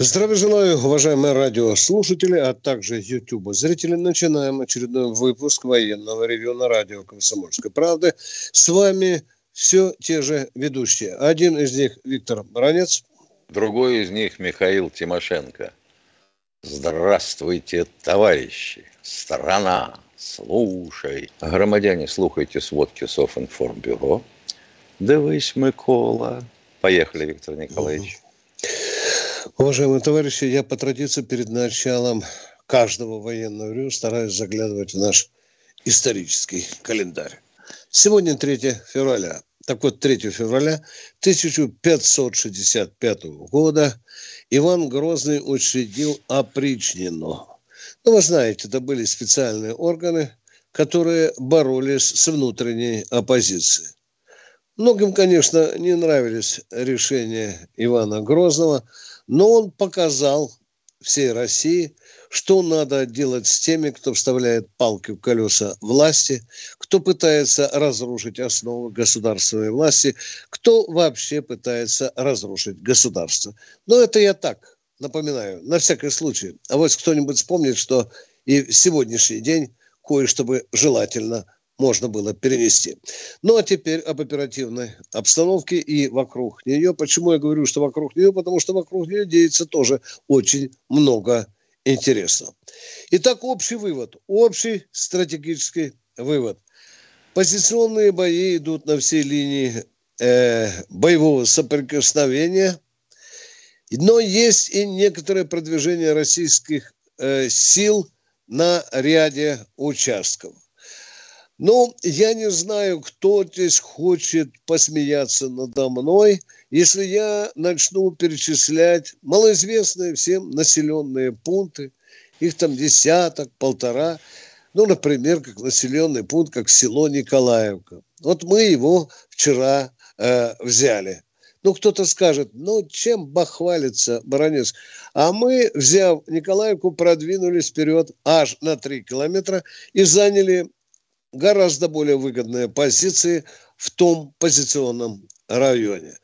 Здравия желаю, уважаемые радиослушатели, а также YouTube зрители. Начинаем очередной выпуск военного ревю на радио «Комсомольской правды». С вами все те же ведущие. Один из них Виктор Баранец. Другой из них Михаил Тимошенко. Здравствуйте, товарищи! Страна, слушай! Громадяне, слухайте сводки Софинформбюро. Дивись, Микола. Поехали, Виктор Николаевич. Уважаемые товарищи, я по традиции перед началом каждого военного ревю стараюсь заглядывать в наш исторический календарь. Сегодня 3 февраля. Так вот, 3 февраля 1565 года Иван Грозный учредил опричнину. Ну, вы знаете, это были специальные органы, которые боролись с внутренней оппозицией. Многим, конечно, не нравились решения Ивана Грозного, но он показал всей России, что надо делать с теми, кто вставляет палки в колеса власти, кто пытается разрушить основы государственной власти, кто вообще пытается разрушить государство. Но это я так напоминаю, на всякий случай. А вот кто-нибудь вспомнит, что и в сегодняшний день кое-что бы желательно – можно было перенести. Ну а теперь об оперативной обстановке и вокруг нее. Почему я говорю, что вокруг нее? Потому что вокруг нее деется тоже очень много интересного. Итак, общий вывод, общий стратегический вывод. Позиционные бои идут на всей линии э, боевого соприкосновения, но есть и некоторое продвижение российских э, сил на ряде участков. Ну, я не знаю, кто здесь хочет посмеяться надо мной, если я начну перечислять малоизвестные всем населенные пункты, их там десяток, полтора, ну, например, как населенный пункт, как село Николаевка. Вот мы его вчера э, взяли. Ну, кто-то скажет, ну, чем бахвалится Баранец? А мы, взяв Николаевку, продвинулись вперед аж на 3 километра и заняли гораздо более выгодные позиции в том позиционном районе.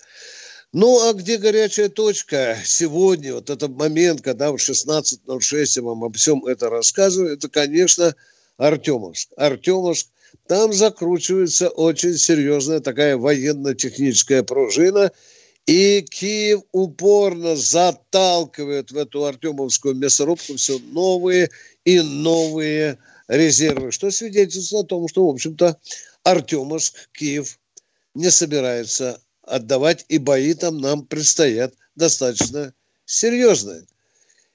Ну, а где горячая точка сегодня, вот этот момент, когда в 16.06 я вам обо всем это рассказываю, это, конечно, Артемовск. Артемовск, там закручивается очень серьезная такая военно-техническая пружина, и Киев упорно заталкивает в эту Артемовскую мясорубку все новые и новые резервы, что свидетельствует о том, что, в общем-то, Артемовск, Киев не собирается отдавать, и бои там нам предстоят достаточно серьезные.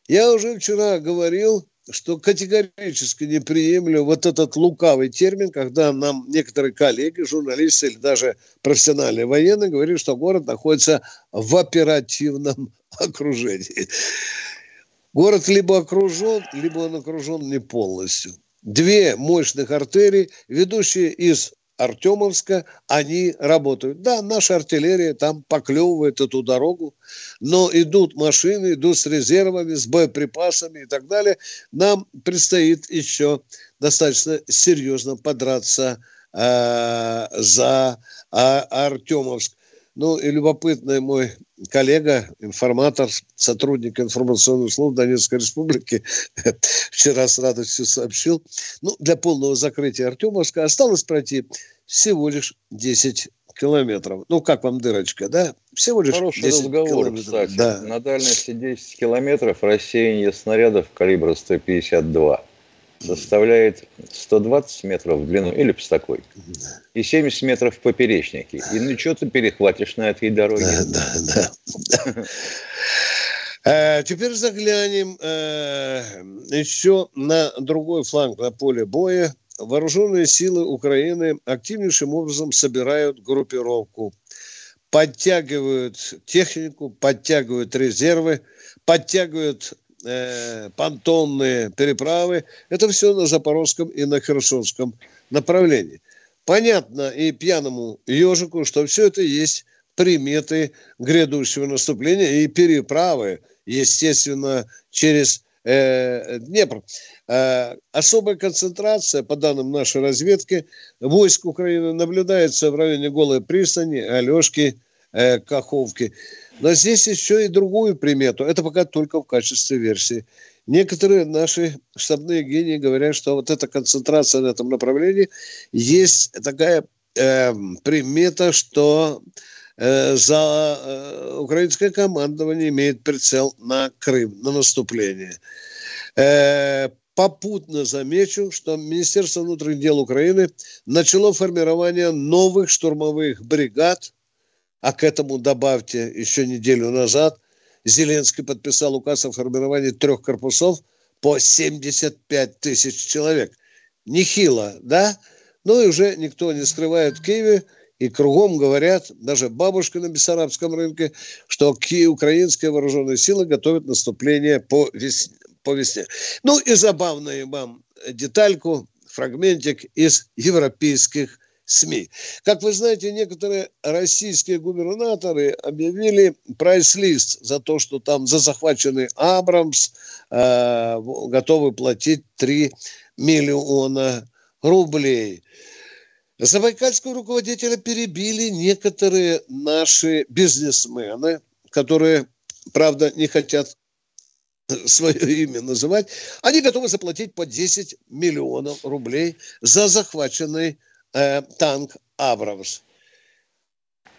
Я уже вчера говорил, что категорически не приемлю вот этот лукавый термин, когда нам некоторые коллеги, журналисты или даже профессиональные военные говорят, что город находится в оперативном окружении. Город либо окружен, либо он окружен не полностью две мощных артерии, ведущие из Артемовска, они работают. Да, наша артиллерия там поклевывает эту дорогу, но идут машины, идут с резервами, с боеприпасами и так далее. Нам предстоит еще достаточно серьезно подраться э, за э, Артемовск. Ну и любопытный мой коллега, информатор, сотрудник информационных служб Донецкой Республики вчера с радостью сообщил, ну, для полного закрытия Артемовска осталось пройти всего лишь 10 километров. Ну, как вам дырочка, да? Всего лишь Хороший 10 разговор, километров. кстати. Да. На дальности 10 километров рассеяние снарядов калибра 152 составляет 120 метров в длину или такой и 70 метров в поперечнике. И ну что ты перехватишь на этой дороге? Да, да, да. Э, теперь заглянем э, еще на другой фланг на поле боя. Вооруженные силы Украины активнейшим образом собирают группировку подтягивают технику, подтягивают резервы, подтягивают э, понтонные переправы. Это все на Запорожском и на Херсонском направлении. Понятно и пьяному ежику, что все это есть приметы грядущего наступления и переправы, естественно, через э, Днепр. Э, особая концентрация, по данным нашей разведки, войск Украины наблюдается в районе Голой пристани, Алешки, э, Каховки. Но здесь еще и другую примету. Это пока только в качестве версии. Некоторые наши штабные гении говорят, что вот эта концентрация на этом направлении есть такая э, примета, что Э, за э, украинское командование имеет прицел на Крым, на наступление. Э, попутно замечу, что Министерство внутренних дел Украины начало формирование новых штурмовых бригад, а к этому добавьте еще неделю назад Зеленский подписал указ о формировании трех корпусов по 75 тысяч человек. Нехило, да? Ну и уже никто не скрывает в Киеве – и кругом говорят, даже бабушка на Бессарабском рынке, что украинские вооруженные силы готовят наступление по весне. По весне. Ну и забавную вам детальку, фрагментик из европейских СМИ. Как вы знаете, некоторые российские губернаторы объявили прайс-лист за то, что там за захваченный Абрамс э, готовы платить 3 миллиона рублей. Забайкальского руководителя перебили некоторые наши бизнесмены, которые, правда, не хотят свое имя называть, они готовы заплатить по 10 миллионов рублей за захваченный э, танк «Абрамс».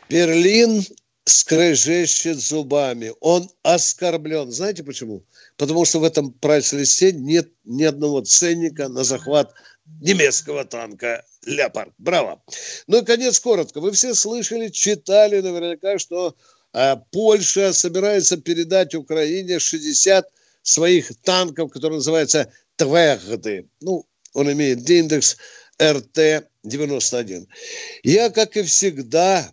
Берлин скрежещет зубами. Он оскорблен. Знаете почему? Потому что в этом прайс-листе нет ни одного ценника на захват немецкого танка «Леопард». Браво! Ну и конец коротко. Вы все слышали, читали наверняка, что э, Польша собирается передать Украине 60 своих танков, которые называются «Твегды». Ну, он имеет индекс РТ-91. Я, как и всегда,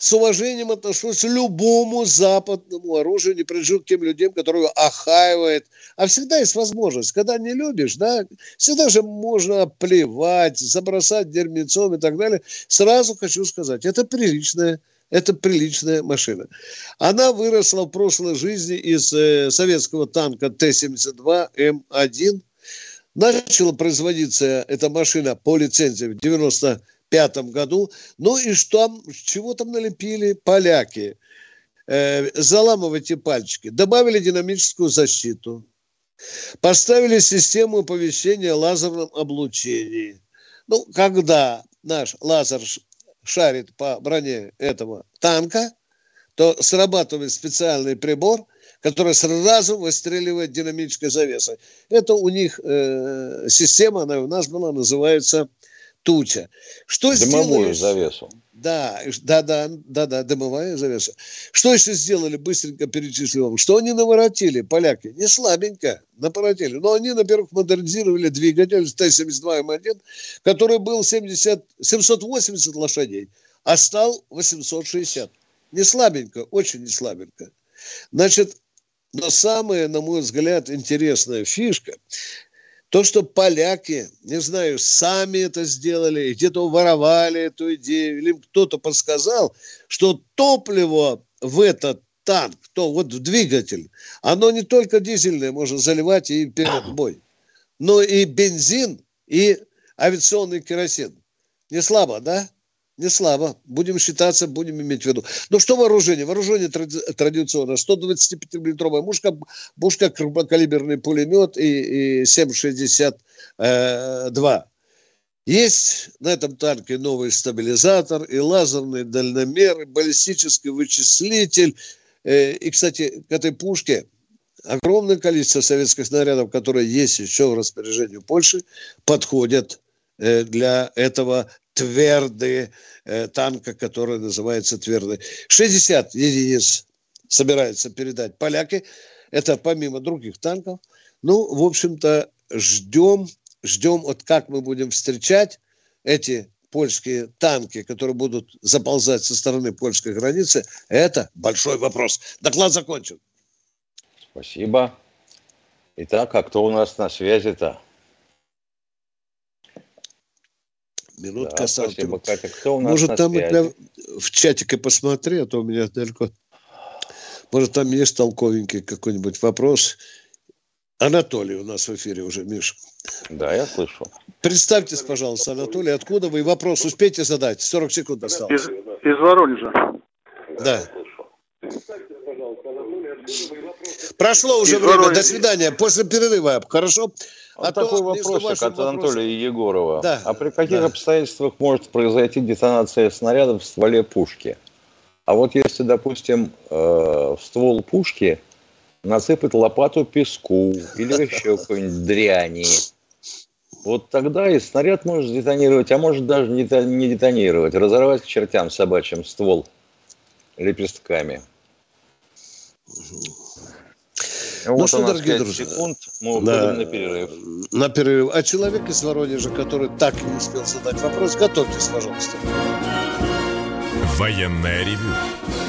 с уважением отношусь к любому западному оружию, не принадлежу к тем людям, которые охаивают. А всегда есть возможность, когда не любишь, да, всегда же можно плевать, забросать дерьмецом и так далее. Сразу хочу сказать, это приличная это приличная машина. Она выросла в прошлой жизни из э, советского танка Т-72М1. Начала производиться эта машина по лицензии в 90 пятом году. Ну и что, чего там налепили поляки? Э, заламывайте пальчики. Добавили динамическую защиту. Поставили систему оповещения лазерном облучении. Ну, когда наш лазер шарит по броне этого танка, то срабатывает специальный прибор, который сразу выстреливает динамической завесой. Это у них э, система, она у нас была, называется туча. Что Дымовую сделали? завесу. Да, да, да, да, да, дымовая завеса. Что еще сделали, быстренько перечислил вам. Что они наворотили, поляки? Не слабенько наворотили. Но они, во-первых, модернизировали двигатель Т-72М1, который был 70, 780 лошадей, а стал 860. Не слабенько, очень не слабенько. Значит, но самая, на мой взгляд, интересная фишка, то, что поляки, не знаю, сами это сделали, где-то воровали эту идею, или кто-то подсказал, что топливо в этот танк, то вот в двигатель, оно не только дизельное можно заливать и перед бой, но и бензин, и авиационный керосин. Не слабо, да? Не слабо. Будем считаться, будем иметь в виду. Ну, что вооружение? Вооружение тради- традиционно. 125-миллиметровая мушка, мушка, крупнокалиберный пулемет и, и 7,62. Есть на этом танке новый стабилизатор и лазерный дальномер, и баллистический вычислитель. Э, и, кстати, к этой пушке огромное количество советских снарядов, которые есть еще в распоряжении Польши, подходят э, для этого твердые э, танка, который называется твердый. 60 единиц собираются передать поляки. Это помимо других танков. Ну, в общем-то, ждем, ждем, вот как мы будем встречать эти польские танки, которые будут заползать со стороны польской границы, это большой вопрос. Доклад закончен. Спасибо. Итак, а кто у нас на связи-то? Минутка, да, спасибо, Катя. Кто у нас Может, на там связи? в чатике посмотри, а то у меня далеко... Может, там есть толковенький какой-нибудь вопрос. Анатолий у нас в эфире уже, Миш. Да, я слышу. Представьтесь, пожалуйста, Анатолий, откуда вы? Вопрос успейте задать? 40 секунд осталось. Из, из Воронежа. Да. Прошло уже из время. До свидания. После перерыва. Хорошо? Вот а такой вопросик от Анатолия Егорова. Да. А при каких да. обстоятельствах может произойти детонация снарядов в стволе пушки? А вот если, допустим, э, в ствол пушки насыпать лопату песку или еще какой-нибудь дряни. Вот тогда и снаряд может детонировать, а может даже не детонировать, разорвать к чертям собачьим ствол лепестками. Ну вот что, дорогие друзья, секунд, мы да, на перерыв. На перерыв. А человек из Воронежа, который так и не успел задать вопрос, готовьтесь, пожалуйста. Военная ревю.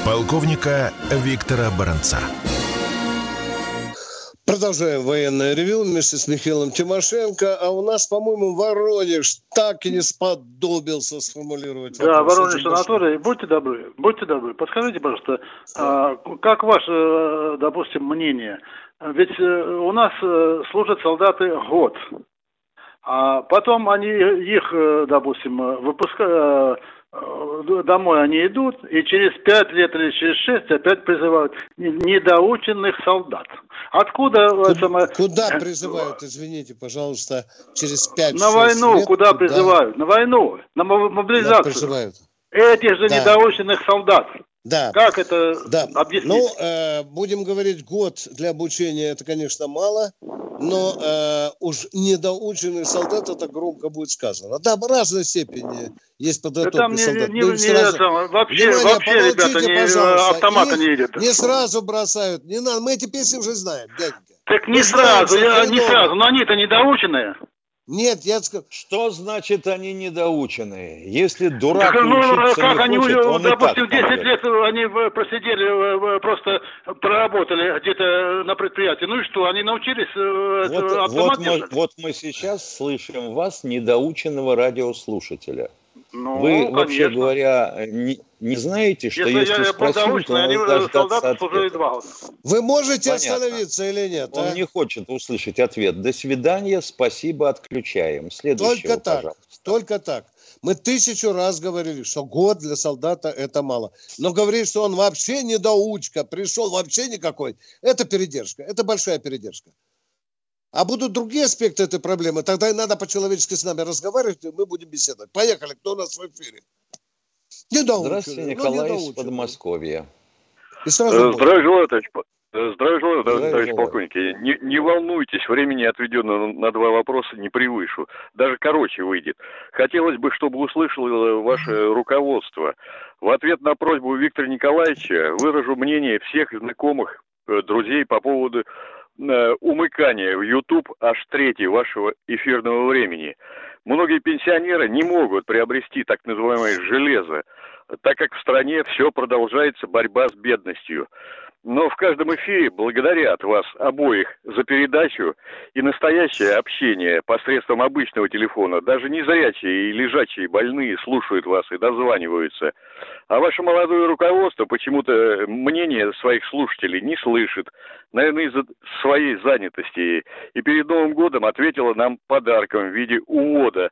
Полковника Виктора Баранца. Продолжаем военное ревю вместе с Михаилом Тимошенко. А у нас, по-моему, Воронеж так и не сподобился сформулировать Да, Воронеж Анатолий, будьте добры, будьте добры. Подскажите, пожалуйста, а, как ваше, э, допустим, мнение? Ведь э, у нас э, служат солдаты год. А потом они их, допустим, выпускают Э, домой они идут, и через пять лет или через шесть опять призывают недоученных солдат. Откуда куда, самое... куда призывают, извините, пожалуйста, через пять На войну лет, куда, куда призывают? На войну, на мобилизацию. Призывают. Этих же да. недоученных солдат. Да. Как это да. объяснить? Ну, э, будем говорить, год для обучения это, конечно, мало, но э, уж недоученный солдат, это громко будет сказано. Да, в разной степени есть подготовка да солдат. Не, не, не, сразу... не, вообще, Внимание, вообще ребята, не, пожалуйста. автомата не едет. Не сразу бросают. Не надо, мы эти песни уже знаем, дяденька. Так не мы сразу, я, не сразу, но они-то недоученные. Нет, я сказал... Что значит они недоученные? Если дурак так, ну, как не они, хочет, он допустим, 10 лет они просидели, просто проработали где-то на предприятии. Ну и что, они научились э, вот, вот мы, вот мы сейчас слышим вас, недоученного радиослушателя. Ну, Вы, конечно. вообще говоря, не, не знаете, что если, если я, спросить, то они дождаться два Вы можете Понятно. остановиться или нет? Он а? не хочет услышать ответ. До свидания, спасибо, отключаем. Следующего, Только так, пожалуйста. только так. Мы тысячу раз говорили, что год для солдата это мало. Но говорить, что он вообще недоучка, пришел вообще никакой, это передержка, это большая передержка. А будут другие аспекты этой проблемы, тогда и надо по-человечески с нами разговаривать, и мы будем беседовать. Поехали, кто у нас в эфире? Не Здравствуйте, ну, Николай ну, из Подмосковья. Э, здравия желаю, товарищ, э, здравия желаю, товарищ полковник. Не, не волнуйтесь, времени отведено на два вопроса не превышу. Даже короче выйдет. Хотелось бы, чтобы услышало ваше руководство. В ответ на просьбу Виктора Николаевича выражу мнение всех знакомых, э, друзей по поводу Э, умыкания в YouTube аж трети вашего эфирного времени. Многие пенсионеры не могут приобрести так называемое железо, так как в стране все продолжается борьба с бедностью. Но в каждом эфире благодарят вас обоих за передачу и настоящее общение посредством обычного телефона. Даже незрячие и лежачие больные слушают вас и дозваниваются. А ваше молодое руководство почему-то мнение своих слушателей не слышит. Наверное, из-за своей занятости. И перед Новым годом ответила нам подарком в виде увода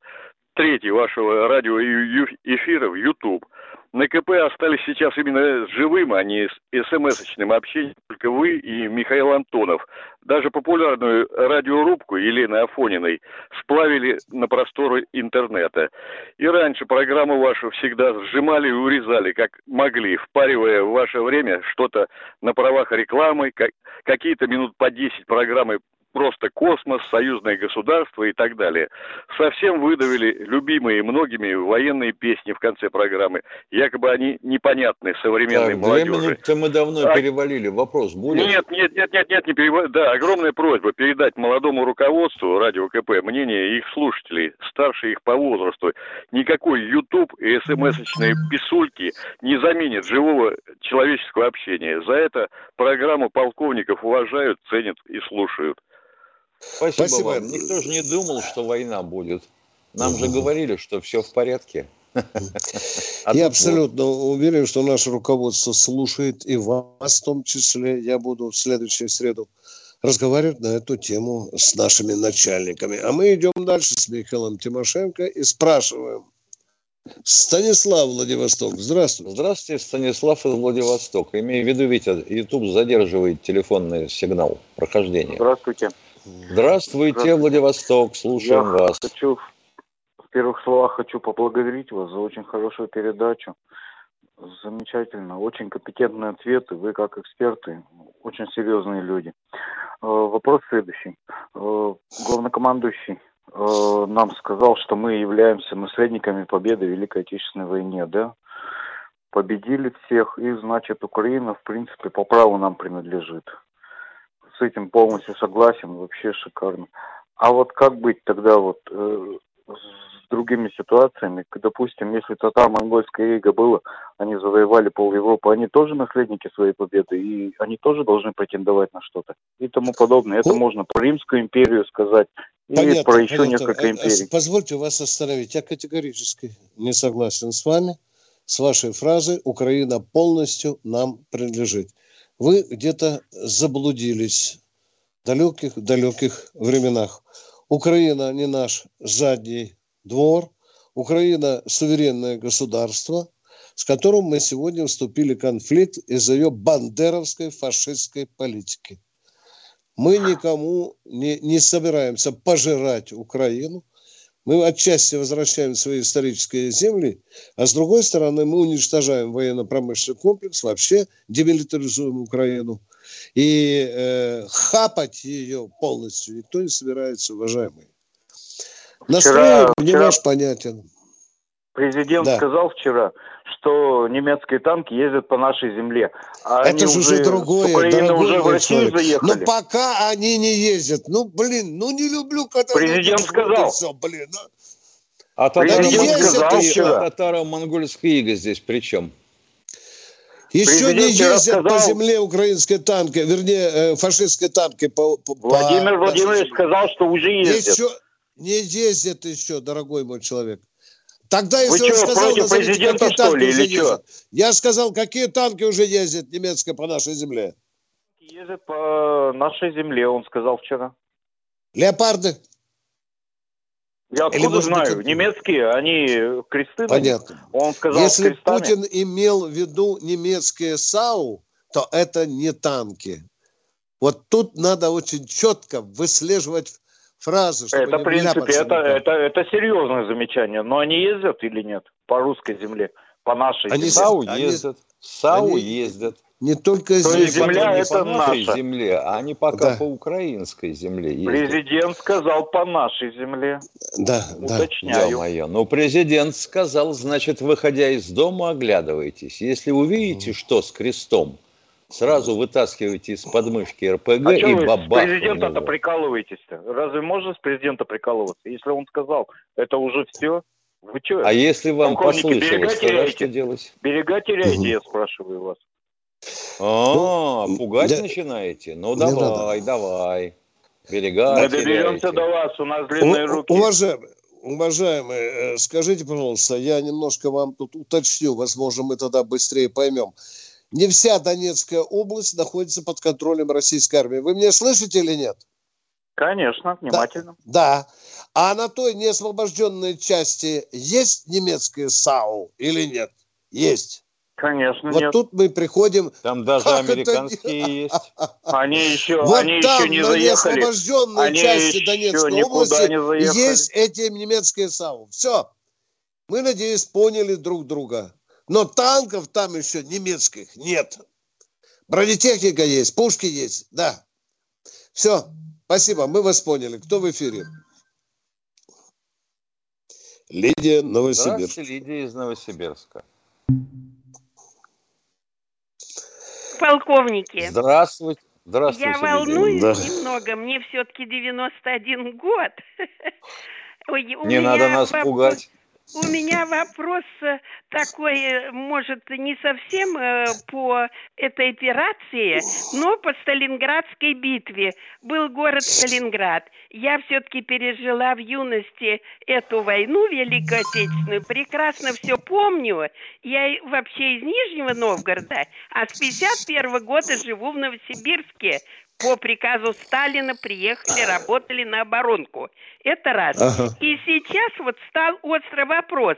трети вашего радиоэфира в YouTube – на КП остались сейчас именно живым, а не смс-очным общением только вы и Михаил Антонов. Даже популярную радиорубку Елены Афониной сплавили на просторы интернета. И раньше программу вашу всегда сжимали и урезали, как могли, впаривая в ваше время что-то на правах рекламы, как, какие-то минут по 10 программы просто космос, союзное государство и так далее. Совсем выдавили любимые многими военные песни в конце программы. Якобы они непонятны современной так, молодежи. Две мы давно а... перевалили. Вопрос будет? Нет, нет, нет, нет, нет, не перевал... Да, огромная просьба передать молодому руководству радио КП мнение их слушателей, старше их по возрасту. Никакой YouTube и смс-очные писульки не заменят живого человеческого общения. За это программу полковников уважают, ценят и слушают. Спасибо, Спасибо вам. Никто же не думал, что война будет. Нам же говорили, что все в порядке. А я абсолютно вот. уверен, что наше руководство слушает и вас в том числе. Я буду в следующую среду разговаривать на эту тему с нашими начальниками. А мы идем дальше с Михаилом Тимошенко и спрашиваем. Станислав Владивосток, здравствуйте. Здравствуйте, Станислав из Владивостока. Имею в виду, Витя, YouTube задерживает телефонный сигнал прохождения. Здравствуйте. Здравствуйте, Здравствуйте. Владивосток, слушаем Я вас. Хочу, в первых словах хочу поблагодарить вас за очень хорошую передачу. Замечательно, очень компетентные ответы. Вы как эксперты, очень серьезные люди. Э, вопрос следующий. Э, главнокомандующий э, нам сказал, что мы являемся наследниками победы в Великой Отечественной войне, да? Победили всех, и значит Украина, в принципе, по праву нам принадлежит с этим полностью согласен, вообще шикарно. А вот как быть тогда вот э, с другими ситуациями? Допустим, если татаро-монгольское иго было, они завоевали пол Европы, они тоже наследники своей победы, и они тоже должны претендовать на что-то и тому подобное. Это ну, можно про Римскую империю сказать, и понятно, про еще понятно. несколько э, империй. Позвольте вас остановить. Я категорически не согласен с вами, с вашей фразой «Украина полностью нам принадлежит» вы где-то заблудились в далеких-далеких временах. Украина не наш задний двор, Украина суверенное государство, с которым мы сегодня вступили в конфликт из-за ее бандеровской фашистской политики. Мы никому не, не собираемся пожирать Украину, мы отчасти возвращаем свои исторические земли, а с другой стороны мы уничтожаем военно-промышленный комплекс, вообще демилитаризуем Украину. И э, хапать ее полностью никто не собирается, уважаемые. Настрой не ваш понятен. Президент да. сказал вчера, что немецкие танки ездят по нашей земле. А Это же уже другое. Украины уже в Россию заехали. Но пока они не ездят. Ну, блин, ну не люблю, когда... Президент сказал. Все, блин, а, а татаро-монгольская сказал вчера. татаро-монгольская ига здесь при чем? Еще Президент не ездят сказал... по земле украинские танки, вернее, э, фашистские танки. По, по, Владимир по... Владимирович сказал, что уже ездят. Еще, не ездят еще, дорогой мой человек. Тогда, если Вы он что, сказал, против президента, какие что ли, или что? Я сказал, какие танки уже ездят немецкие по нашей земле? Ездят по нашей земле, он сказал вчера. Леопарды? Я откуда Или, знаю? Быть, Немецкие, они кресты. Понятно. Он сказал Если крестами. Путин имел в виду немецкие САУ, то это не танки. Вот тут надо очень четко выслеживать фразы. Чтобы это, в принципе, это, это, это серьезное замечание. Но они ездят или нет по русской земле, по нашей они, земле? САУ ездят. САУ они, ездят. Не только То здесь. земля не это по нашей наша. земле, а они пока да. по украинской земле ездят. Президент сказал по нашей земле. Да, Уточняю. Да. Мое. Но президент сказал, значит, выходя из дома, оглядывайтесь. Если увидите, что с крестом, сразу вытаскивайте из подмышки РПГ а и бабах. Президента-то прикалываетесь-то? Разве можно с президента прикалываться? Если он сказал, это уже все. Вы что? А если вам послышалось, тогда что делать? Берега теряете, угу. я спрашиваю вас. А, ну, пугать да, начинаете? Ну давай, давай. Берега Мы доберемся до вас, у нас длинные у, руки. Уважаемые, уважаемые, э, скажите, пожалуйста, я немножко вам тут уточню, возможно, мы тогда быстрее поймем. Не вся Донецкая область находится под контролем российской армии. Вы меня слышите или нет? Конечно, внимательно. Да. да. А на той неосвобожденной части есть немецкие САУ или нет? Есть. Конечно, вот нет. тут мы приходим... Там даже американские есть. Они еще, вот они там, еще не на заехали. неосвобожденной они части Донецкой области есть эти немецкие САУ. Все. Мы, надеюсь, поняли друг друга. Но танков там еще немецких нет. Бронетехника есть, пушки есть, да. Все. Спасибо, мы вас поняли. Кто в эфире? Лидия Новосибирск. Здравствуйте, Лидия из Новосибирска. Полковники. Здравствуйте. Здравствуйте. Я волнуюсь да. немного. Мне все-таки 91 год. Не надо нас пугать. У меня вопрос э, такой, э, может, не совсем э, по этой операции, но по Сталинградской битве. Был город Сталинград. Я все-таки пережила в юности эту войну Великую Отечественную. Прекрасно все помню. Я вообще из Нижнего Новгорода, а с 51 года живу в Новосибирске по приказу Сталина приехали, работали на оборонку. Это раз. Ага. И сейчас вот стал острый вопрос.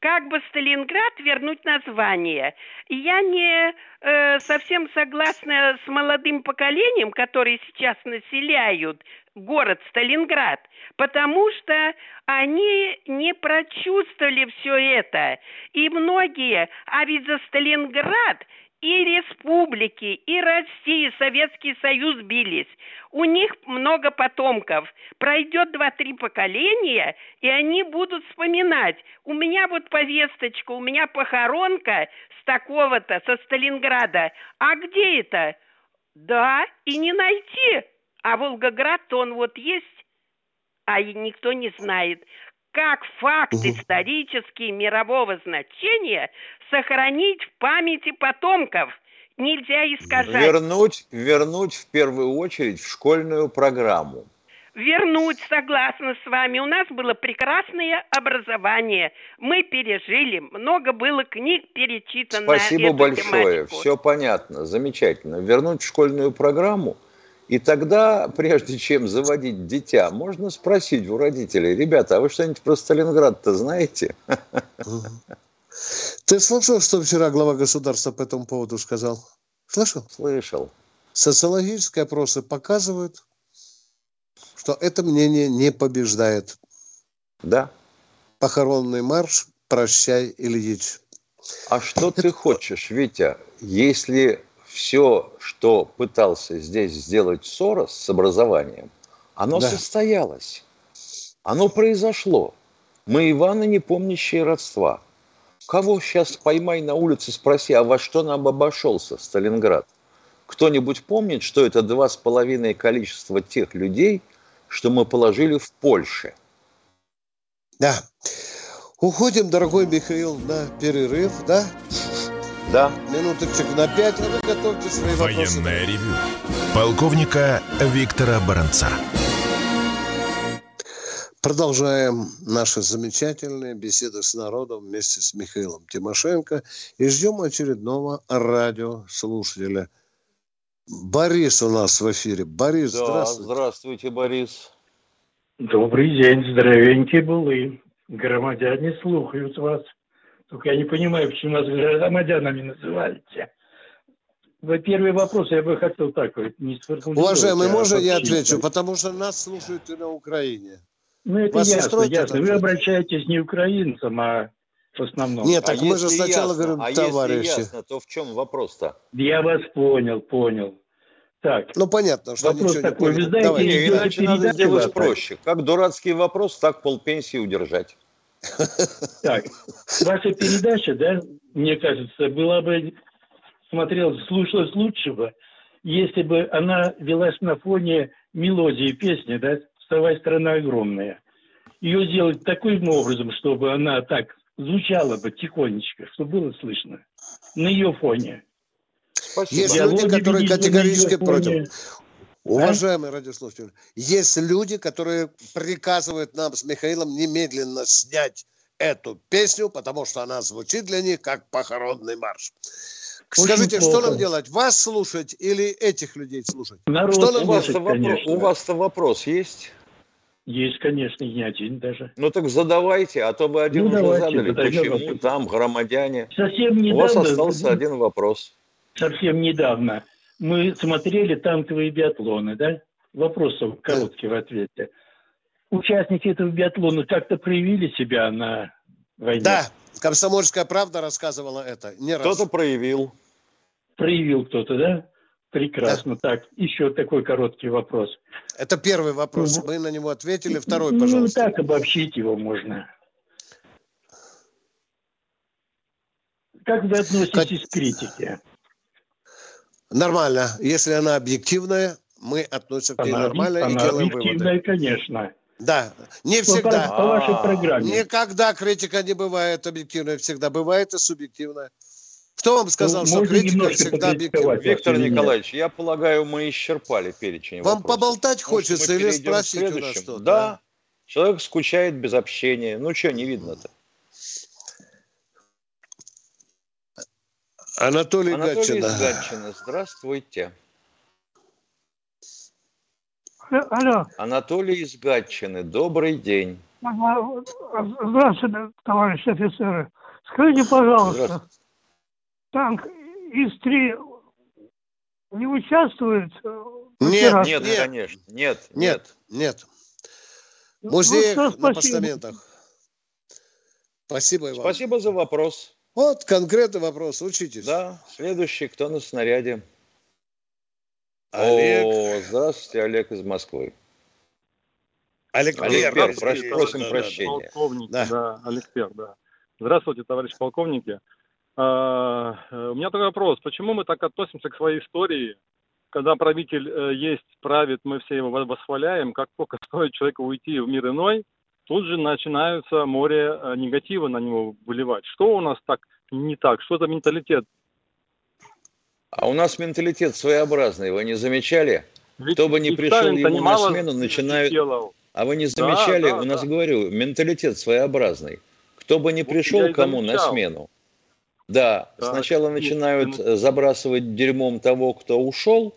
Как бы Сталинград вернуть название? Я не э, совсем согласна с молодым поколением, которые сейчас населяют город Сталинград, потому что они не прочувствовали все это. И многие, а ведь за Сталинград и республики, и Россия, Советский Союз бились. У них много потомков. Пройдет два-три поколения, и они будут вспоминать. У меня вот повесточка, у меня похоронка с такого-то, со Сталинграда. А где это? Да, и не найти. А Волгоград-то он вот есть, а никто не знает как факт угу. исторический мирового значения сохранить в памяти потомков. Нельзя искажать. Вернуть, вернуть в первую очередь в школьную программу. Вернуть, согласна с вами. У нас было прекрасное образование. Мы пережили, много было книг перечитано. Спасибо большое. Тематику. Все понятно, замечательно. Вернуть в школьную программу – и тогда, прежде чем заводить дитя, можно спросить у родителей, ребята, а вы что-нибудь про Сталинград-то знаете? Ты слышал, что вчера глава государства по этому поводу сказал? Слышал? Слышал. Социологические опросы показывают, что это мнение не побеждает. Да. Похоронный марш «Прощай, Ильич». А что ты хочешь, Витя, если все, что пытался здесь сделать Сорос с образованием, оно да. состоялось. Оно произошло. Мы Иваны, не помнящие родства. Кого сейчас поймай на улице, спроси, а во что нам обошелся Сталинград? Кто-нибудь помнит, что это два с половиной количества тех людей, что мы положили в Польше? Да. Уходим, дорогой Михаил, на перерыв, да? Да. Минуточек на пять, а вы готовьте свои Военное вопросы. Военное ревю. Полковника Виктора Баранца. Продолжаем наши замечательные беседы с народом вместе с Михаилом Тимошенко и ждем очередного радиослушателя. Борис у нас в эфире. Борис, да, здравствуйте. Здравствуйте, Борис. Добрый день, здоровенькие были. Громадяне слухают вас. Только я не понимаю, почему нас громадянами называете. Вы первый вопрос я бы хотел так вот не Уважаемый, а можно я отвечу? Потому что нас слушают и на Украине. Ну, это Вас ясно, ясно. Вы обращаетесь не украинцам, а в основном. Нет, так а мы же сначала ясно, говорим, а товарищи. если ясно, то в чем вопрос-то? Я вас понял, понял. Так. Ну, понятно, что вопрос ничего такой. не Вы знаете, Давай. Иначе надо сделать проще. Как дурацкий вопрос, так полпенсии удержать. Так, ваша передача, да, мне кажется, была бы, смотрелась, слушалась лучше бы, если бы она велась на фоне мелодии песни, да, «Вставай, страна огромная». Ее сделать таким образом, чтобы она так звучала бы тихонечко, чтобы было слышно на ее фоне. Спасибо. Есть люди, которые категорически против. Уважаемые радиослушатели, есть люди, которые приказывают нам с Михаилом немедленно снять эту песню, потому что она звучит для них как похоронный марш. Очень Скажите, плохо. что нам делать? Вас слушать или этих людей слушать? Народ что нам у, вас вопрос, у вас-то вопрос есть? Есть, конечно, не один даже. Ну так задавайте, а то вы один ну, уже задали. Почему вопрос. там громадяне? Совсем недавно. У вас остался один вопрос. Совсем недавно мы смотрели танковые биатлоны, да? Вопросов короткий в ответе. Участники этого биатлона как-то проявили себя на войне? Да, Комсомольская правда рассказывала это. Не Кто-то проявил. Проявил кто-то, да? Прекрасно. Да. Так, еще такой короткий вопрос. Это первый вопрос. Ну, Мы на него ответили. Второй, ну, пожалуйста. Ну, так обобщить его можно. Как вы относитесь как... к критике? Нормально. Если она объективная, мы относимся к ней нормально она и делаем выводы. объективная, конечно. Да, не всегда. По, по вашей программе. Никогда критика не бывает объективная, всегда бывает и субъективная. Кто вам сказал, ну, что критика всегда объективна? Виктор Николаевич, я полагаю, мы исчерпали перечень Вам вопросов. поболтать хочется или спросить у нас что-то? Да. да, человек скучает без общения. Ну что, не видно-то? Анатолий, Анатолий Гатчина. Гатчина, здравствуйте. Алло. Анатолий из Гатчины, добрый день. Здравствуйте, товарищи офицеры. Скажите, пожалуйста, танк ИС-3 не участвует нет, нет, нет, конечно, нет, нет, нет. В музеях ну, на постаментах. Спасибо, Иван. Спасибо за вопрос. Вот конкретный вопрос, учитесь. Да, следующий, кто на снаряде? Олег. О, здравствуйте, Олег из Москвы. Олег, Олег Пер, прош, просим да, прощения. Полковник, да. да, Олег Пер, да. Здравствуйте, товарищ полковники. А, у меня такой вопрос. Почему мы так относимся к своей истории, когда правитель э, есть, правит, мы все его восхваляем, как только стоит человеку уйти в мир иной, тут же начинаются море э, негатива на него выливать. Что у нас так не так? Что за менталитет? А у нас менталитет своеобразный, вы не замечали? Ведь Кто бы ни пришел ему на смену, начинают... А вы не замечали, да, да, у нас, да. говорю, менталитет своеобразный. Кто бы ни вот пришел кому на смену, да, да сначала начинают забрасывать дерьмом того, кто ушел,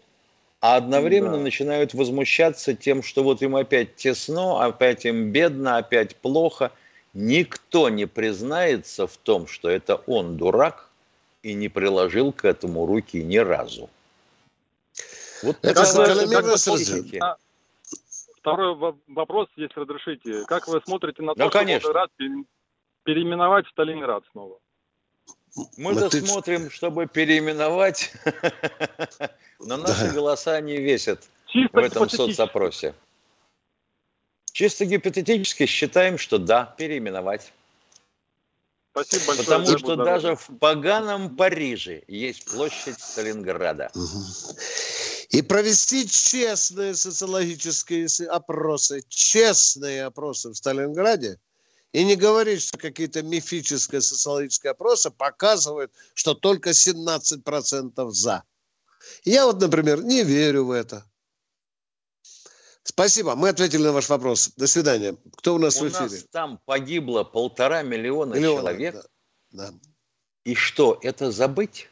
а одновременно да. начинают возмущаться тем, что вот им опять тесно, опять им бедно, опять плохо. Никто не признается в том, что это он дурак и не приложил к этому руки ни разу. Вот это закономерность а, Второй вопрос, если разрешите. Как вы смотрите на то, да, что рад переименовать Сталинград снова? Мы-то ты... смотрим, чтобы переименовать, но наши да. голоса не весят Чисто в этом соцопросе. Чисто гипотетически считаем, что да, переименовать. Спасибо большое. Потому что даже в поганом Париже есть площадь Сталинграда. И провести честные социологические опросы, честные опросы в Сталинграде – и не говорить, что какие-то мифические социологические опросы показывают, что только 17% за. Я вот, например, не верю в это. Спасибо, мы ответили на ваш вопрос. До свидания. Кто у нас у в эфире? Нас там погибло полтора миллиона, миллиона человек. Да, да. И что, это забыть?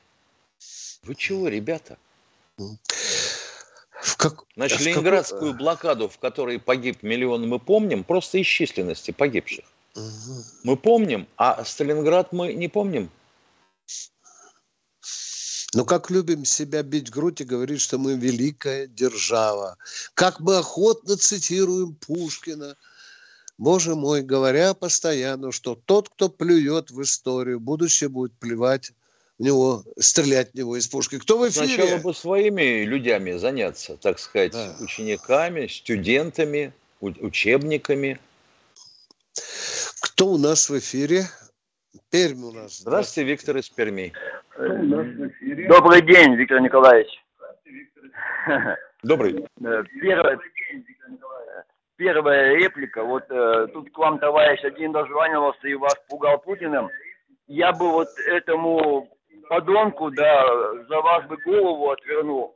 Вы чего, ребята? В как... Значит, в Ленинградскую какой... блокаду, в которой погиб миллион, мы помним, просто из численности погибших. Угу. Мы помним, а Сталинград мы не помним. Ну, как любим себя бить в грудь и говорить, что мы великая держава. Как мы охотно цитируем Пушкина. Боже мой, говоря постоянно, что тот, кто плюет в историю, будущее будет плевать в него, стрелять в него из пушки. Кто в эфире? Сначала бы своими людьми заняться, так сказать, да. учениками, студентами, учебниками – кто у нас в эфире? Пермь у нас. Здравствуйте, Виктор из Перми. Добрый день, Виктор Николаевич. Добрый. Э, первая, первая реплика. Вот э, тут к вам товарищ один дозванивался и вас пугал Путиным. Я бы вот этому подонку, да, за вас бы голову отвернул.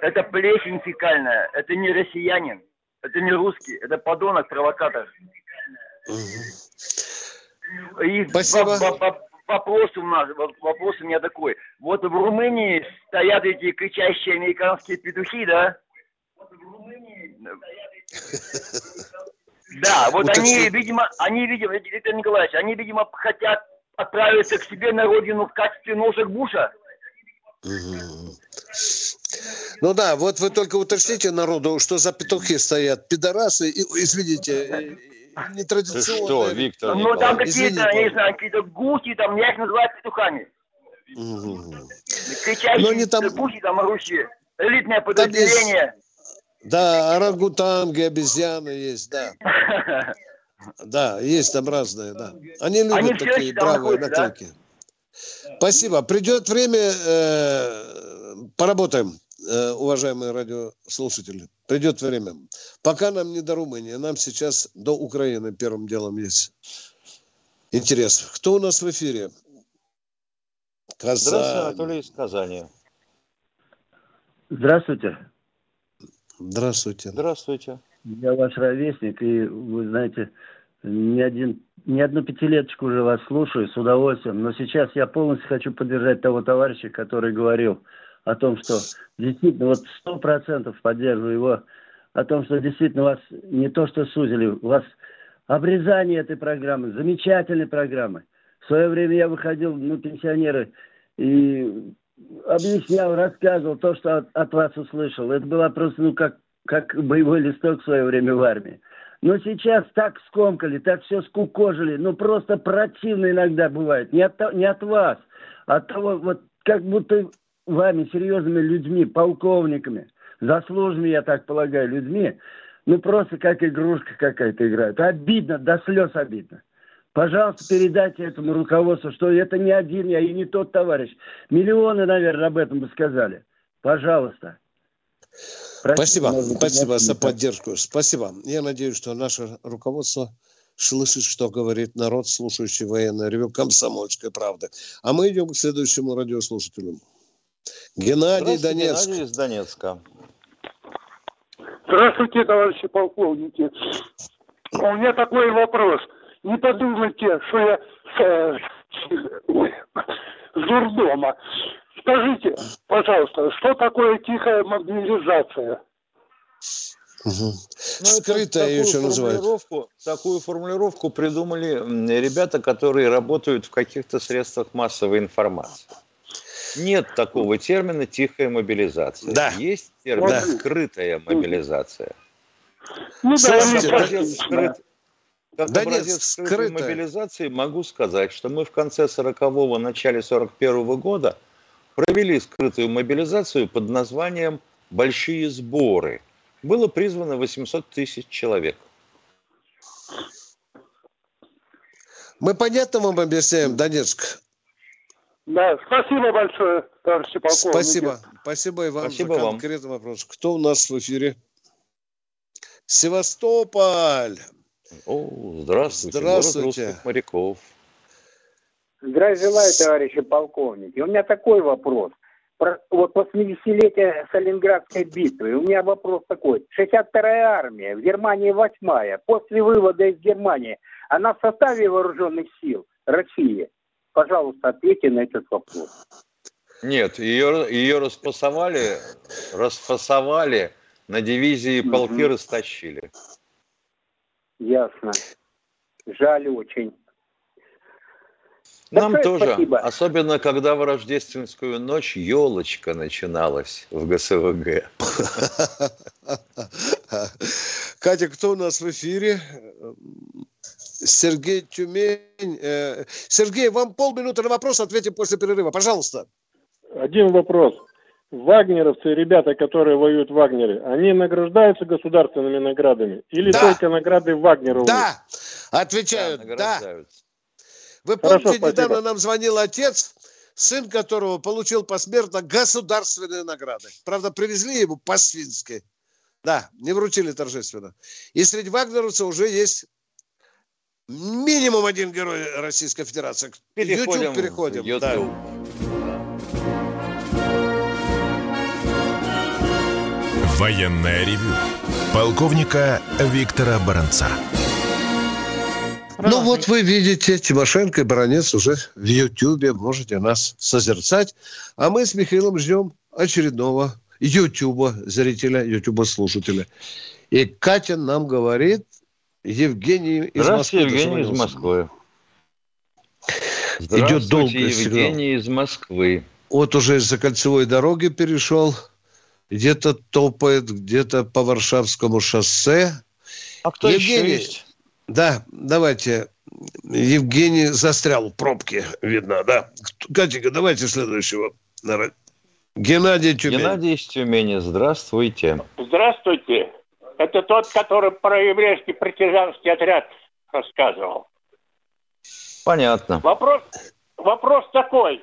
Это плесень фекальная, это не россиянин, это не русский, это подонок, провокатор. И Спасибо. Вопрос у нас, вопрос у меня такой. Вот в Румынии стоят эти кричащие американские петухи, да? Да, вот они, видимо, они, видимо, Виктор Николаевич, они, видимо, хотят отправиться к себе на родину в качестве ножек Буша. Ну да, вот вы только уточните народу, что за петухи стоят. Пидорасы, извините, нетрадиционные. что, Виктор Ну, там какие-то, я не знаю, какие-то гуси, там, я их называю петухами. Кричащие, Но не там... пухи там орущие. Элитное подразделение. Да, орангутанги, обезьяны есть, да. Да, есть там разные, да. Они любят Они такие бравые наклейки. Да? Спасибо. Придет время, э, поработаем, э, уважаемые радиослушатели. Придет время. Пока нам не до Румынии, нам сейчас до Украины первым делом есть интерес. Кто у нас в эфире? Казань. Здравствуйте, Анатолий из Казани. Здравствуйте. Здравствуйте. Здравствуйте. Я ваш ровесник, и вы знаете, не, один, не одну пятилеточку уже вас слушаю с удовольствием, но сейчас я полностью хочу поддержать того товарища, который говорил о том, что действительно, вот сто процентов поддерживаю его, о том, что действительно вас не то что сузили, у вас обрезание этой программы, замечательной программы. В свое время я выходил, ну, пенсионеры, и объяснял, рассказывал то, что от, от вас услышал. Это было просто, ну, как, как боевой листок в свое время в армии. Но сейчас так скомкали, так все скукожили. Ну, просто противно иногда бывает. Не от, не от вас, а от того, вот как будто вами, серьезными людьми, полковниками, заслуженными, я так полагаю, людьми, ну, просто как игрушка какая-то играют. Обидно, до слез обидно. Пожалуйста, передайте этому руководству, что это не один я и не тот товарищ. Миллионы, наверное, об этом бы сказали. Пожалуйста. Простите, спасибо, спасибо за поддержку. Спасибо. Я надеюсь, что наше руководство слышит, что говорит народ, слушающий военное ревю «Комсомольской правды». А мы идем к следующему радиослушателю. Геннадий Донецк. Геннадий из Донецка. Здравствуйте, товарищи полковники. У меня такой вопрос – не подумайте, что я э, с дурдома. Скажите, пожалуйста, что такое тихая мобилизация? Угу. Ну, Скрытая ее еще называют. Такую формулировку придумали ребята, которые работают в каких-то средствах массовой информации. Нет такого термина «тихая мобилизация». Да. Есть термин да. «скрытая мобилизация». Ну, да, скрыт... Как да образец нет, скрытой мобилизации могу сказать, что мы в конце 40-го, начале 41-го года провели скрытую мобилизацию под названием «Большие сборы». Было призвано 800 тысяч человек. Мы понятно вам объясняем, Донецк? Да, спасибо большое, товарищи полковники. Спасибо. Спасибо и вам спасибо за конкретный вам. вопрос. Кто у нас в эфире? Севастополь. О, здравствуйте, здравствуйте. моряков. Здравия желаю, товарищи полковники. У меня такой вопрос. Про, вот 80-летие Сталинградской битвы. У меня вопрос такой. 62-я армия, в Германии 8-я. После вывода из Германии, она в составе вооруженных сил России? Пожалуйста, ответьте на этот вопрос. Нет, ее, ее распасовали, распасовали на дивизии полки угу. растащили. Ясно. Жаль очень. Нам Большое тоже, спасибо. особенно когда в рождественскую ночь елочка начиналась в ГСВГ. Катя, кто у нас в эфире? Сергей Тюмень. Э, Сергей, вам полминуты на вопрос, ответим после перерыва. Пожалуйста. Один вопрос вагнеровцы, ребята, которые воюют в Вагнере, они награждаются государственными наградами? Или да. только награды Вагнеру? Да, отвечают, да. да. Вы помните, Хорошо, недавно нам звонил отец, сын которого получил посмертно государственные награды. Правда, привезли ему по-свински. Да, не вручили торжественно. И среди вагнеровцев уже есть минимум один герой Российской Федерации. Переходим YouTube переходим. YouTube. Да. Военное ревю полковника Виктора Баранца. Ну вот вы видите, Тимошенко и Баранец уже в Ютьюбе можете нас созерцать. А мы с Михаилом ждем очередного Ютуба зрителя, Ютуба слушателя. И Катя нам говорит, Евгений из Москвы. Евгений из Москвы. Идет долго Евгений из Москвы. Вот уже из-за кольцевой дороги перешел где-то топает, где-то по Варшавскому шоссе. А кто Евгений, еще есть? Да, давайте. Евгений застрял в пробке, видно, да. Катенька, давайте следующего Геннадий Тюмень. Геннадий из Тюмени, здравствуйте. Здравствуйте. Это тот, который про еврейский партизанский отряд рассказывал. Понятно. Вопрос, вопрос такой.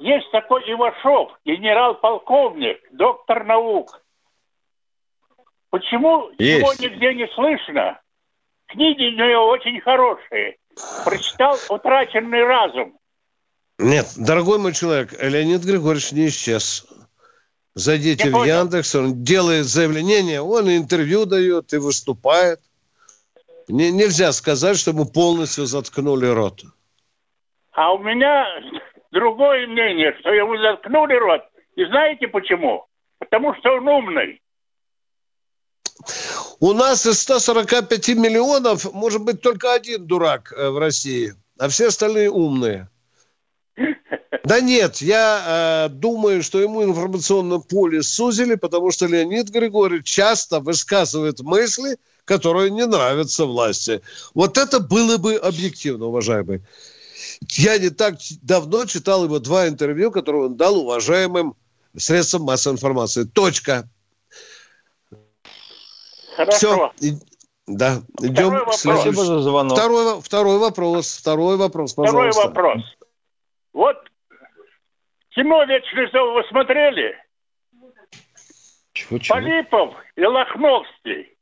Есть такой Ивашов, генерал-полковник, доктор наук. Почему Есть. его нигде не слышно? Книги у него очень хорошие. Прочитал «Утраченный разум». Нет, дорогой мой человек, Леонид Григорьевич не исчез. Зайдите Я в понял. Яндекс, он делает заявление, он интервью дает и выступает. Не, нельзя сказать, что ему полностью заткнули рот. А у меня другое мнение, что ему заткнули рот. И знаете почему? Потому что он умный. У нас из 145 миллионов может быть только один дурак э, в России, а все остальные умные. Да нет, я э, думаю, что ему информационное поле сузили, потому что Леонид Григорьевич часто высказывает мысли, которые не нравятся власти. Вот это было бы объективно, уважаемый. Я не так давно читал его два интервью, которые он дал уважаемым средствам массовой информации. Точка. Хорошо. Все. Да, идем. Второй вопрос. Спасибо за звонок. Второй, второй вопрос. Второй вопрос, пожалуйста. Второй вопрос. Вот кино «Вечный зов» вы смотрели? Чего, чего? Полипов и Лохновский.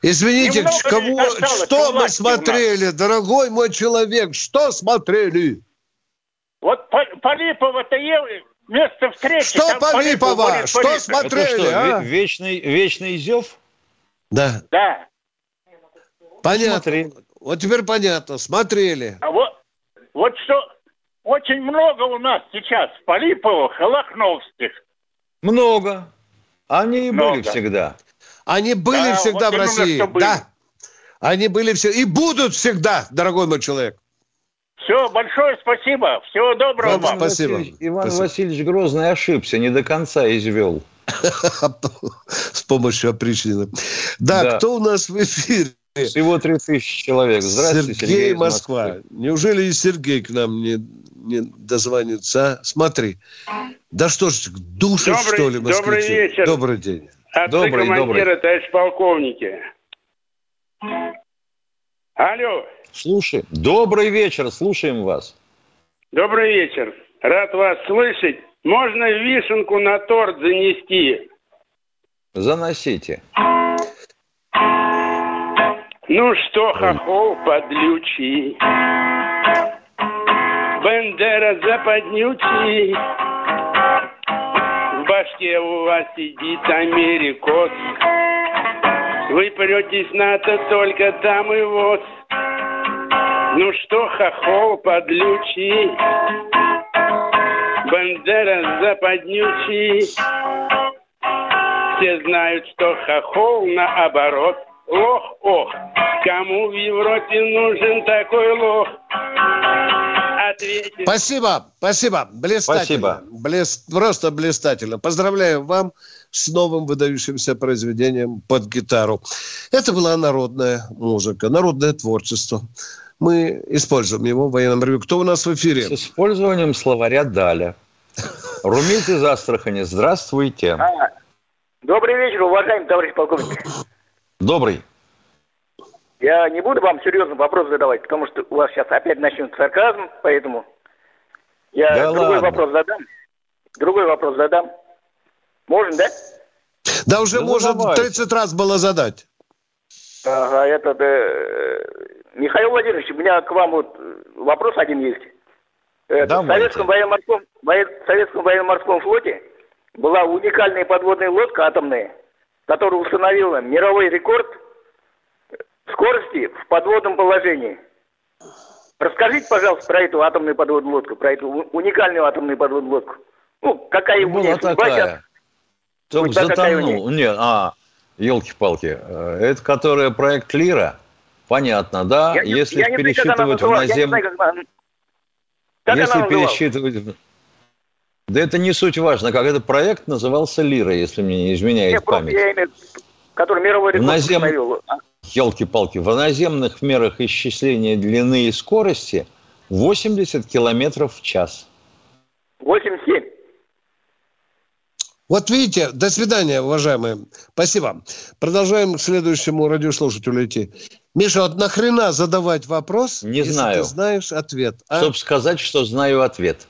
Извините, Немного кого, что мы смотрели, дорогой мой человек, что смотрели? Вот Полипов это место встречи. Что Полипова? Что Полипов. смотрели, это что, а? Вечный, вечный Зев? Да. Да. Понятно. Смотрели. Вот теперь понятно. Смотрели. А вот, вот что очень много у нас сейчас Полиповых и Лохновских. Много. Они и много. были всегда. Они были да, всегда вот в России. Да. Они были все и будут всегда, дорогой мой человек. Все, большое спасибо. Всего доброго Иван вам. Спасибо. Васильевич, Иван спасибо. Васильевич Грозный ошибся, не до конца извел. С помощью опричнины. Да, да, кто у нас в эфире? Всего 3000 человек. Здравствуйте, Сергей, Сергей Москва. Москвы. Неужели и Сергей к нам не, не дозвонится? А? Смотри. Да что ж, души, что ли, москвичи? Добрый вечер. Добрый день. Отцы добрый, командира, добрый. товарищ полковники. Алло. Слушай, добрый вечер, слушаем вас. Добрый вечер. Рад вас слышать. Можно вишенку на торт занести? Заносите. Ну что, хохол подлючий, Бендера западнючий, В башке у вас сидит америкос, Вы претесь НАТО только там и вот. Ну что, хохол подлючий, Бандера западнючий. Все знают, что хохол наоборот. Ох, ох, кому в Европе нужен такой лох? Ответит. Спасибо, спасибо, блистательно. Спасибо. Блест, просто блистательно. Поздравляю вам с новым выдающимся произведением под гитару. Это была народная музыка, народное творчество мы используем его в военном ревю. Кто у нас в эфире? С использованием словаря Даля. Румит из Астрахани, здравствуйте. А, добрый вечер, уважаемый товарищ полковник. Добрый. Я не буду вам серьезный вопрос задавать, потому что у вас сейчас опять начнет сарказм, поэтому я да другой ладно. вопрос задам. Другой вопрос задам. Можно, да? Да уже да можно давайте. 30 раз было задать. Ага, это, да, Михаил Владимирович, у меня к вам вот вопрос один есть. Это, в Советском военно-морском, в Советском военно-морском флоте была уникальная подводная лодка атомная, которая установила мировой рекорд скорости в подводном положении. Расскажите, пожалуйста, про эту атомную подводную лодку, про эту уникальную атомную подводную лодку. Ну, какая у нее судьба сейчас? Только затонул. Нет, а, елки-палки. Э, это которая проект Лира? Понятно, да? Я, Если я пересчитывать в назем... Если пересчитывать... Да это не суть важно, как этот проект назывался Лира, если мне не изменяет Нет, память. Я имею, который мировой рекорд назем... Елки-палки, в наземных мерах исчисления длины и скорости 80 километров в час. 87? Вот видите, до свидания, уважаемые. Спасибо. Продолжаем к следующему радиослушателю идти. Миша, вот нахрена задавать вопрос, Не если знаю. ты знаешь ответ? А? Чтобы сказать, что знаю ответ.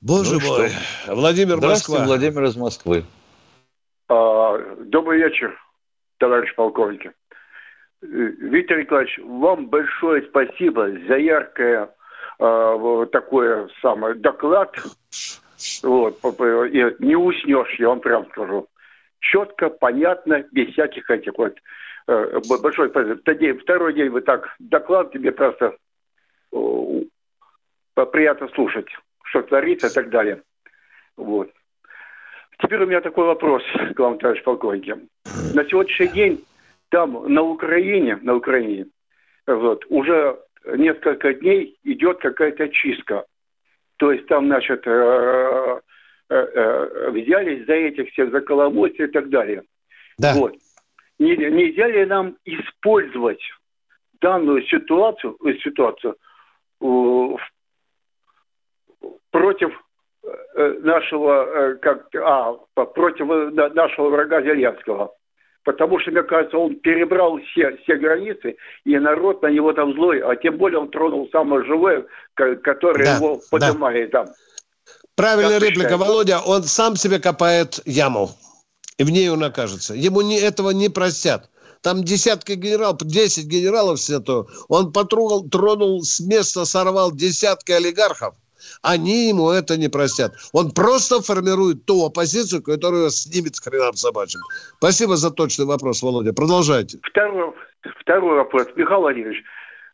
Боже ну, мой. Что? Владимир Здравствуйте, Москва. Владимир из Москвы. А, добрый вечер, товарищ полковник. Виктор Николаевич, вам большое спасибо за яркое э, такое самое доклад. Вот, не уснешь, я вам прям скажу. Четко, понятно, без всяких этих вот. Э, большое спасибо. Второй день вы так доклад тебе просто э, приятно слушать, что творится и так далее. Вот. Теперь у меня такой вопрос к вам, товарищ полковник. На сегодняшний день там на Украине, на Украине, вот, уже несколько дней идет какая-то чистка. То есть там, значит, э, э, э, взялись за этих всех, за Коломойцев и так далее. Да. Вот. Нельзя ли нам использовать данную ситуацию, ситуацию против нашего, как, а, против нашего врага Зеленского? Потому что, мне кажется, он перебрал все, все границы, и народ на него там злой, а тем более он тронул самое живое, которое да, его поднимает да. там. Правильная как реплика, Володя. Он сам себе копает яму, и в ней он окажется. Ему не, этого не простят. Там десятки генералов, 10 генералов все то. Он потрогал, тронул с места, сорвал десятки олигархов – они ему это не простят. Он просто формирует ту оппозицию, которую снимет с хреном собачьим. Спасибо за точный вопрос, Володя. Продолжайте. Второй, второй вопрос. Михаил Владимирович,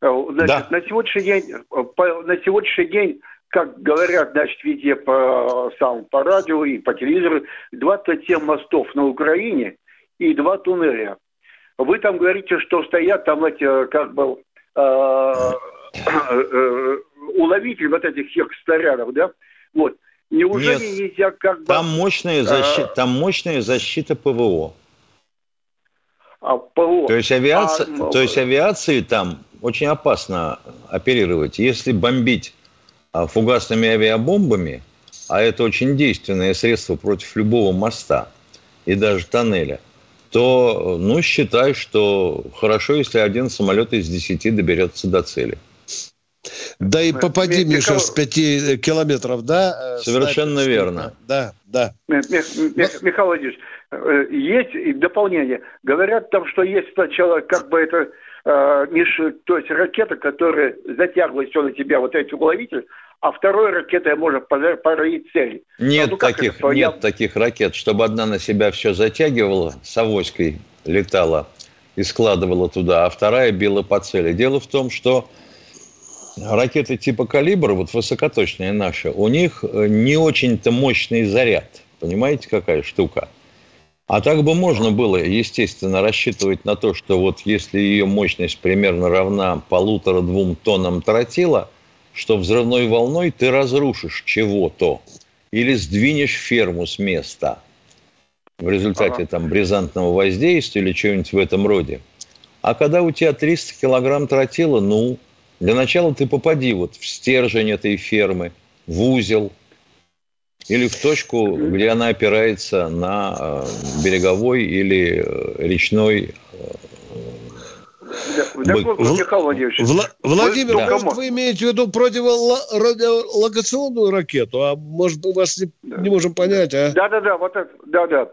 э, значит, да. на сегодняшний день, по, на сегодняшний день как говорят, значит, везде по, сам, по радио и по телевизору, 27 мостов на Украине и два туннеля. Вы там говорите, что стоят там эти, как бы, э, э, уловитель вот этих всех снарядов, да? Вот. Неужели Нет, нельзя как бы... Там мощная, а, защита, а... там мощная защита ПВО. А, ПВО. То есть, авиация, а... то есть авиации там очень опасно оперировать. Если бомбить а, фугасными авиабомбами, а это очень действенное средство против любого моста и даже тоннеля, то, ну, считай, что хорошо, если один самолет из десяти доберется до цели. Да и попади, Мих, Миша, с пяти километров, да? Э, Совершенно Снайпер, верно. Да, да. Михаил Владимирович, э, есть дополнение. Говорят там, что есть сначала как бы это э, то есть ракета, которая затягивает все на тебя, вот эти уловитель, а второй ракетой может поразить цель. Нет, ну, таких, это, нет я... таких ракет, чтобы одна на себя все затягивала, с авоськой летала и складывала туда, а вторая била по цели. Дело в том, что ракеты типа «Калибр», вот высокоточные наши, у них э, не очень-то мощный заряд. Понимаете, какая штука? А так бы можно было, естественно, рассчитывать на то, что вот если ее мощность примерно равна полутора-двум тоннам тротила, что взрывной волной ты разрушишь чего-то или сдвинешь ферму с места в результате ага. там бризантного воздействия или чего-нибудь в этом роде. А когда у тебя 300 килограмм тротила, ну, для начала ты попади вот в стержень этой фермы, в узел или в точку, где она опирается на э, береговой или э, речной Вла- Владимир, вы, может, вы имеете в виду противорадиолокационную ракету, а может, мы вас не, не можем понять, а? Да-да-да, вот это, да-да.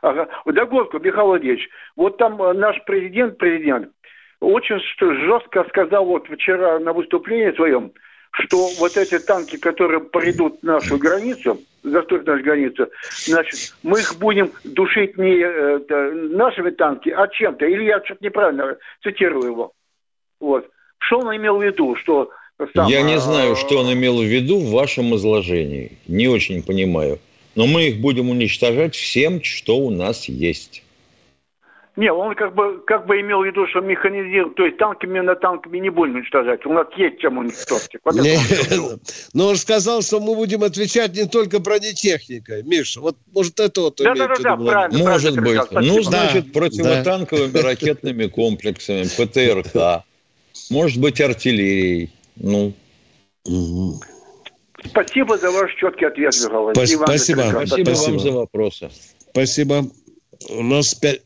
Ага. Догонку, Михаил Владимирович, вот там э, наш президент, президент, очень жестко сказал вот вчера на выступлении своем, что вот эти танки, которые придут нашу границу, заступят нашу границу, значит, мы их будем душить не э, нашими танки, а чем-то. Или я что-то неправильно цитирую его. Вот. Что он имел в виду, что сам, Я не знаю, что он имел в виду в вашем изложении. Не очень понимаю. Но мы их будем уничтожать всем, что у нас есть. Не, он как бы, как бы имел в виду, что механизирован, то есть танками на танками не будем уничтожать. У нас есть чем уничтожить. Вот Но он сказал, что мы будем отвечать не только бронетехникой. Миша, вот может это вот да, да, да, да, правильно, Может правильно, быть. Ну, значит, противотанковыми ракетными комплексами, ПТРК, может быть, артиллерией. Ну, Спасибо за ваш четкий ответ, Михаил. Спасибо. Спасибо. Спасибо вам за вопросы. Спасибо. У нас пять...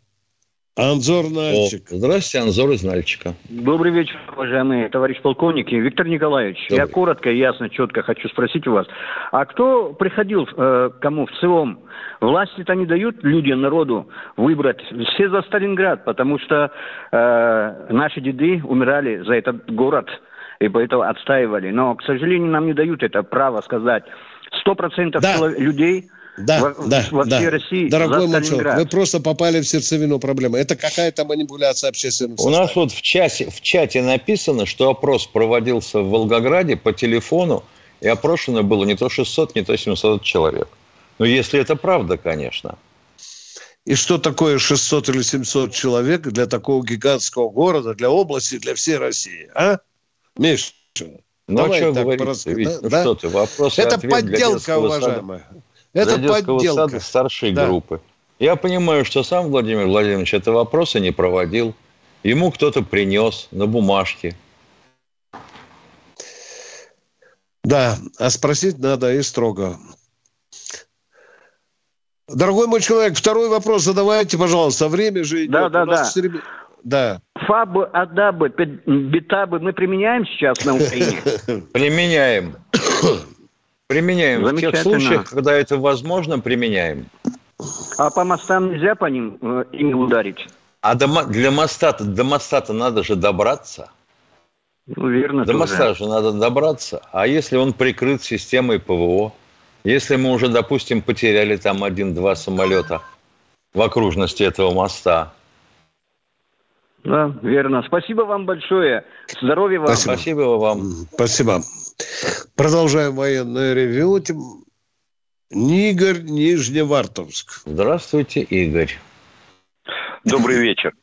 Анзор Нальчик. О, здравствуйте, Анзор из Нальчика. Добрый вечер, уважаемые товарищ полковники. Виктор Николаевич, Добрый. я коротко, ясно, четко хочу спросить у вас. А кто приходил э, кому в целом? Власти-то не дают людям, народу выбрать. Все за Сталинград, потому что э, наши деды умирали за этот город и поэтому отстаивали. Но, к сожалению, нам не дают это право сказать. Сто процентов да. людей да, во, да, во всей да. России. Дорогой мой человек, вы просто попали в сердцевину проблемы. Это какая-то манипуляция общественным У нас вот в, чате, в чате написано, что опрос проводился в Волгограде по телефону, и опрошено было не то 600, не то 700 человек. Ну, если это правда, конечно. И что такое 600 или 700 человек для такого гигантского города, для области, для всей России? А? Миша, ну, а что говорить? Порас... Ведь, да? ну, что ты, вопрос Это подделка, уважаемая. Сада. Это подделка. Сада старшей да. группы. Я понимаю, что сам Владимир Владимирович это вопросы не проводил. Ему кто-то принес на бумажке. Да, а спросить надо и строго. Дорогой мой человек, второй вопрос задавайте, пожалуйста. Время же идет. Да, да, да. Да. Фабы, адабы, бетабы мы применяем сейчас на Украине? Применяем. Применяем. В тех случаях, когда это возможно, применяем. А по мостам нельзя по ним э, ими ударить? А до, для моста-то, до моста-то надо же добраться. Ну, верно. До тоже. моста же надо добраться. А если он прикрыт системой ПВО? Если мы уже, допустим, потеряли там один-два самолета в окружности этого моста, да, верно. Спасибо вам большое. Здоровья вам. Спасибо, Спасибо вам. Спасибо. Продолжаем военное ревю. Игорь Нижневартовск. Здравствуйте, Игорь. Добрый вечер.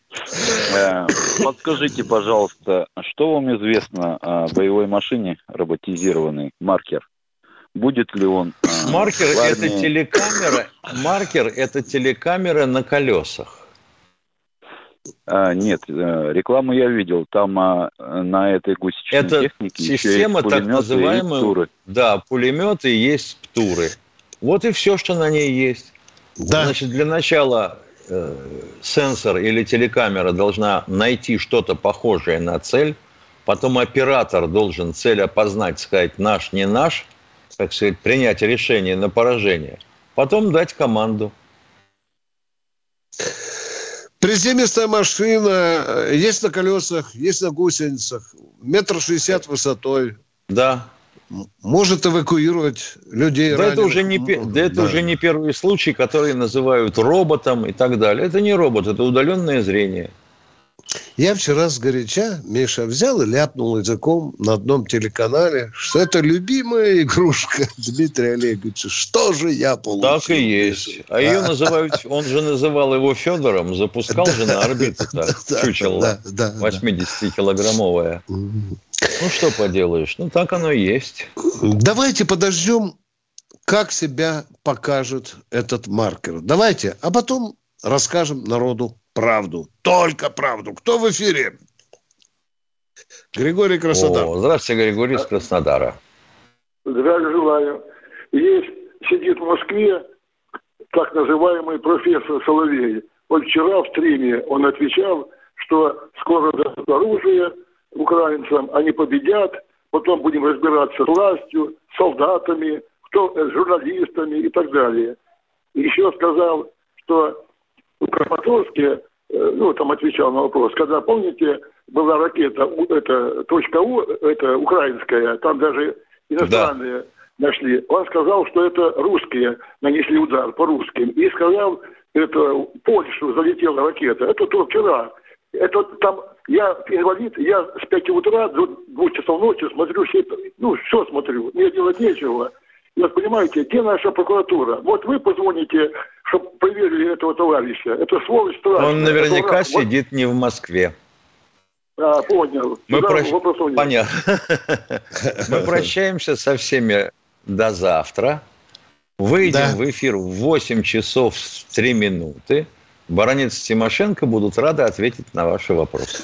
Э, подскажите, пожалуйста, что вам известно о боевой машине роботизированный маркер? Будет ли он? Э, маркер это телекамера. Маркер это телекамера на колесах. А, нет, э, рекламу я видел. Там а, на этой гусечной Это технике система так называемая. Да, пулеметы есть птуры. Вот и все, что на ней есть. Да. Значит, для начала э, сенсор или телекамера должна найти что-то похожее на цель. Потом оператор должен цель опознать, сказать наш, не наш, так сказать, принять решение на поражение. Потом дать команду. Приземистая машина, э, есть на колесах, есть на гусеницах, метр шестьдесят высотой. Да. Может эвакуировать людей. Да, это уже, не, да, это да. уже не первый случай, который называют роботом и так далее. Это не робот, это удаленное зрение. Я вчера с горяча, Миша, взял и ляпнул языком на одном телеканале, что это любимая игрушка Дмитрия Олеговича. Что же я получил? Так и есть. А ее называют, он же называл его Федором, запускал же на орбиту чучело 80-килограммовое. Ну, что поделаешь? Ну, так оно и есть. Давайте подождем, как себя покажет этот маркер. Давайте, а потом расскажем народу правду. Только правду. Кто в эфире? Григорий Краснодар. О, здравствуйте, Григорий из Краснодара. Здравия желаю. Есть, сидит в Москве так называемый профессор Соловей. Вот вчера в стриме он отвечал, что скоро дадут оружие украинцам, они победят, потом будем разбираться с властью, с солдатами, кто, с журналистами и так далее. Еще сказал, что в Краматорске, э, ну, там отвечал на вопрос, когда, помните, была ракета, это точка У, это украинская, там даже иностранные да. нашли. Он сказал, что это русские нанесли удар по русским. И сказал, это в Польшу залетела ракета. Это то вчера. Это там, я инвалид, я с 5 утра до 2 часов ночи смотрю все, ну, все смотрю, мне делать нечего. Вот понимаете, где наша прокуратура? Вот вы позвоните, чтобы проверили этого товарища. Это сволочь страшная. Он наверняка Это сидит вот... не в Москве. А, понял. Мы прощ... Понятно. Мы прощаемся со всеми до завтра. Выйдем да. в эфир в 8 часов 3 минуты. Баранец Тимошенко будут рады ответить на ваши вопросы.